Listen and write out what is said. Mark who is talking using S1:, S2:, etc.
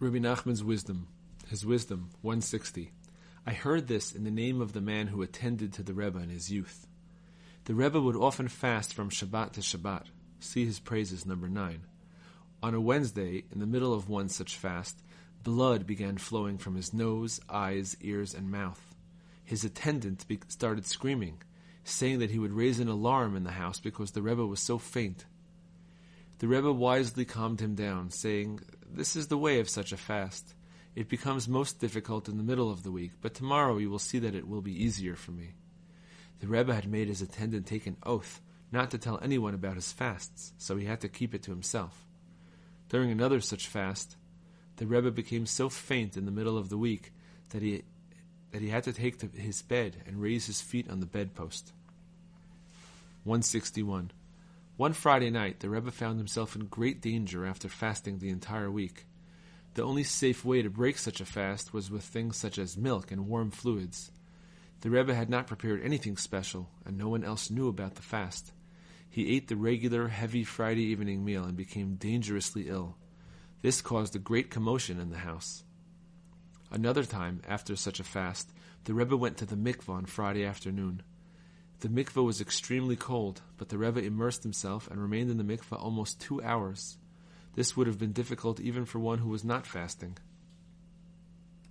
S1: Rabbi Nachman's wisdom, his wisdom, 160. I heard this in the name of the man who attended to the Rebbe in his youth. The Rebbe would often fast from Shabbat to Shabbat. See his praises, number 9. On a Wednesday, in the middle of one such fast, blood began flowing from his nose, eyes, ears, and mouth. His attendant started screaming, saying that he would raise an alarm in the house because the Rebbe was so faint. The Rebbe wisely calmed him down, saying, This is the way of such a fast. It becomes most difficult in the middle of the week, but tomorrow you will see that it will be easier for me. The Rebbe had made his attendant take an oath not to tell anyone about his fasts, so he had to keep it to himself. During another such fast, the Rebbe became so faint in the middle of the week that he that he had to take to his bed and raise his feet on the bedpost. 161. One Friday night, the Rebbe found himself in great danger after fasting the entire week. The only safe way to break such a fast was with things such as milk and warm fluids. The Rebbe had not prepared anything special, and no one else knew about the fast. He ate the regular, heavy Friday evening meal and became dangerously ill. This caused a great commotion in the house. Another time, after such a fast, the Rebbe went to the mikveh on Friday afternoon. The mikveh was extremely cold, but the Rebbe immersed himself and remained in the mikveh almost two hours. This would have been difficult even for one who was not fasting.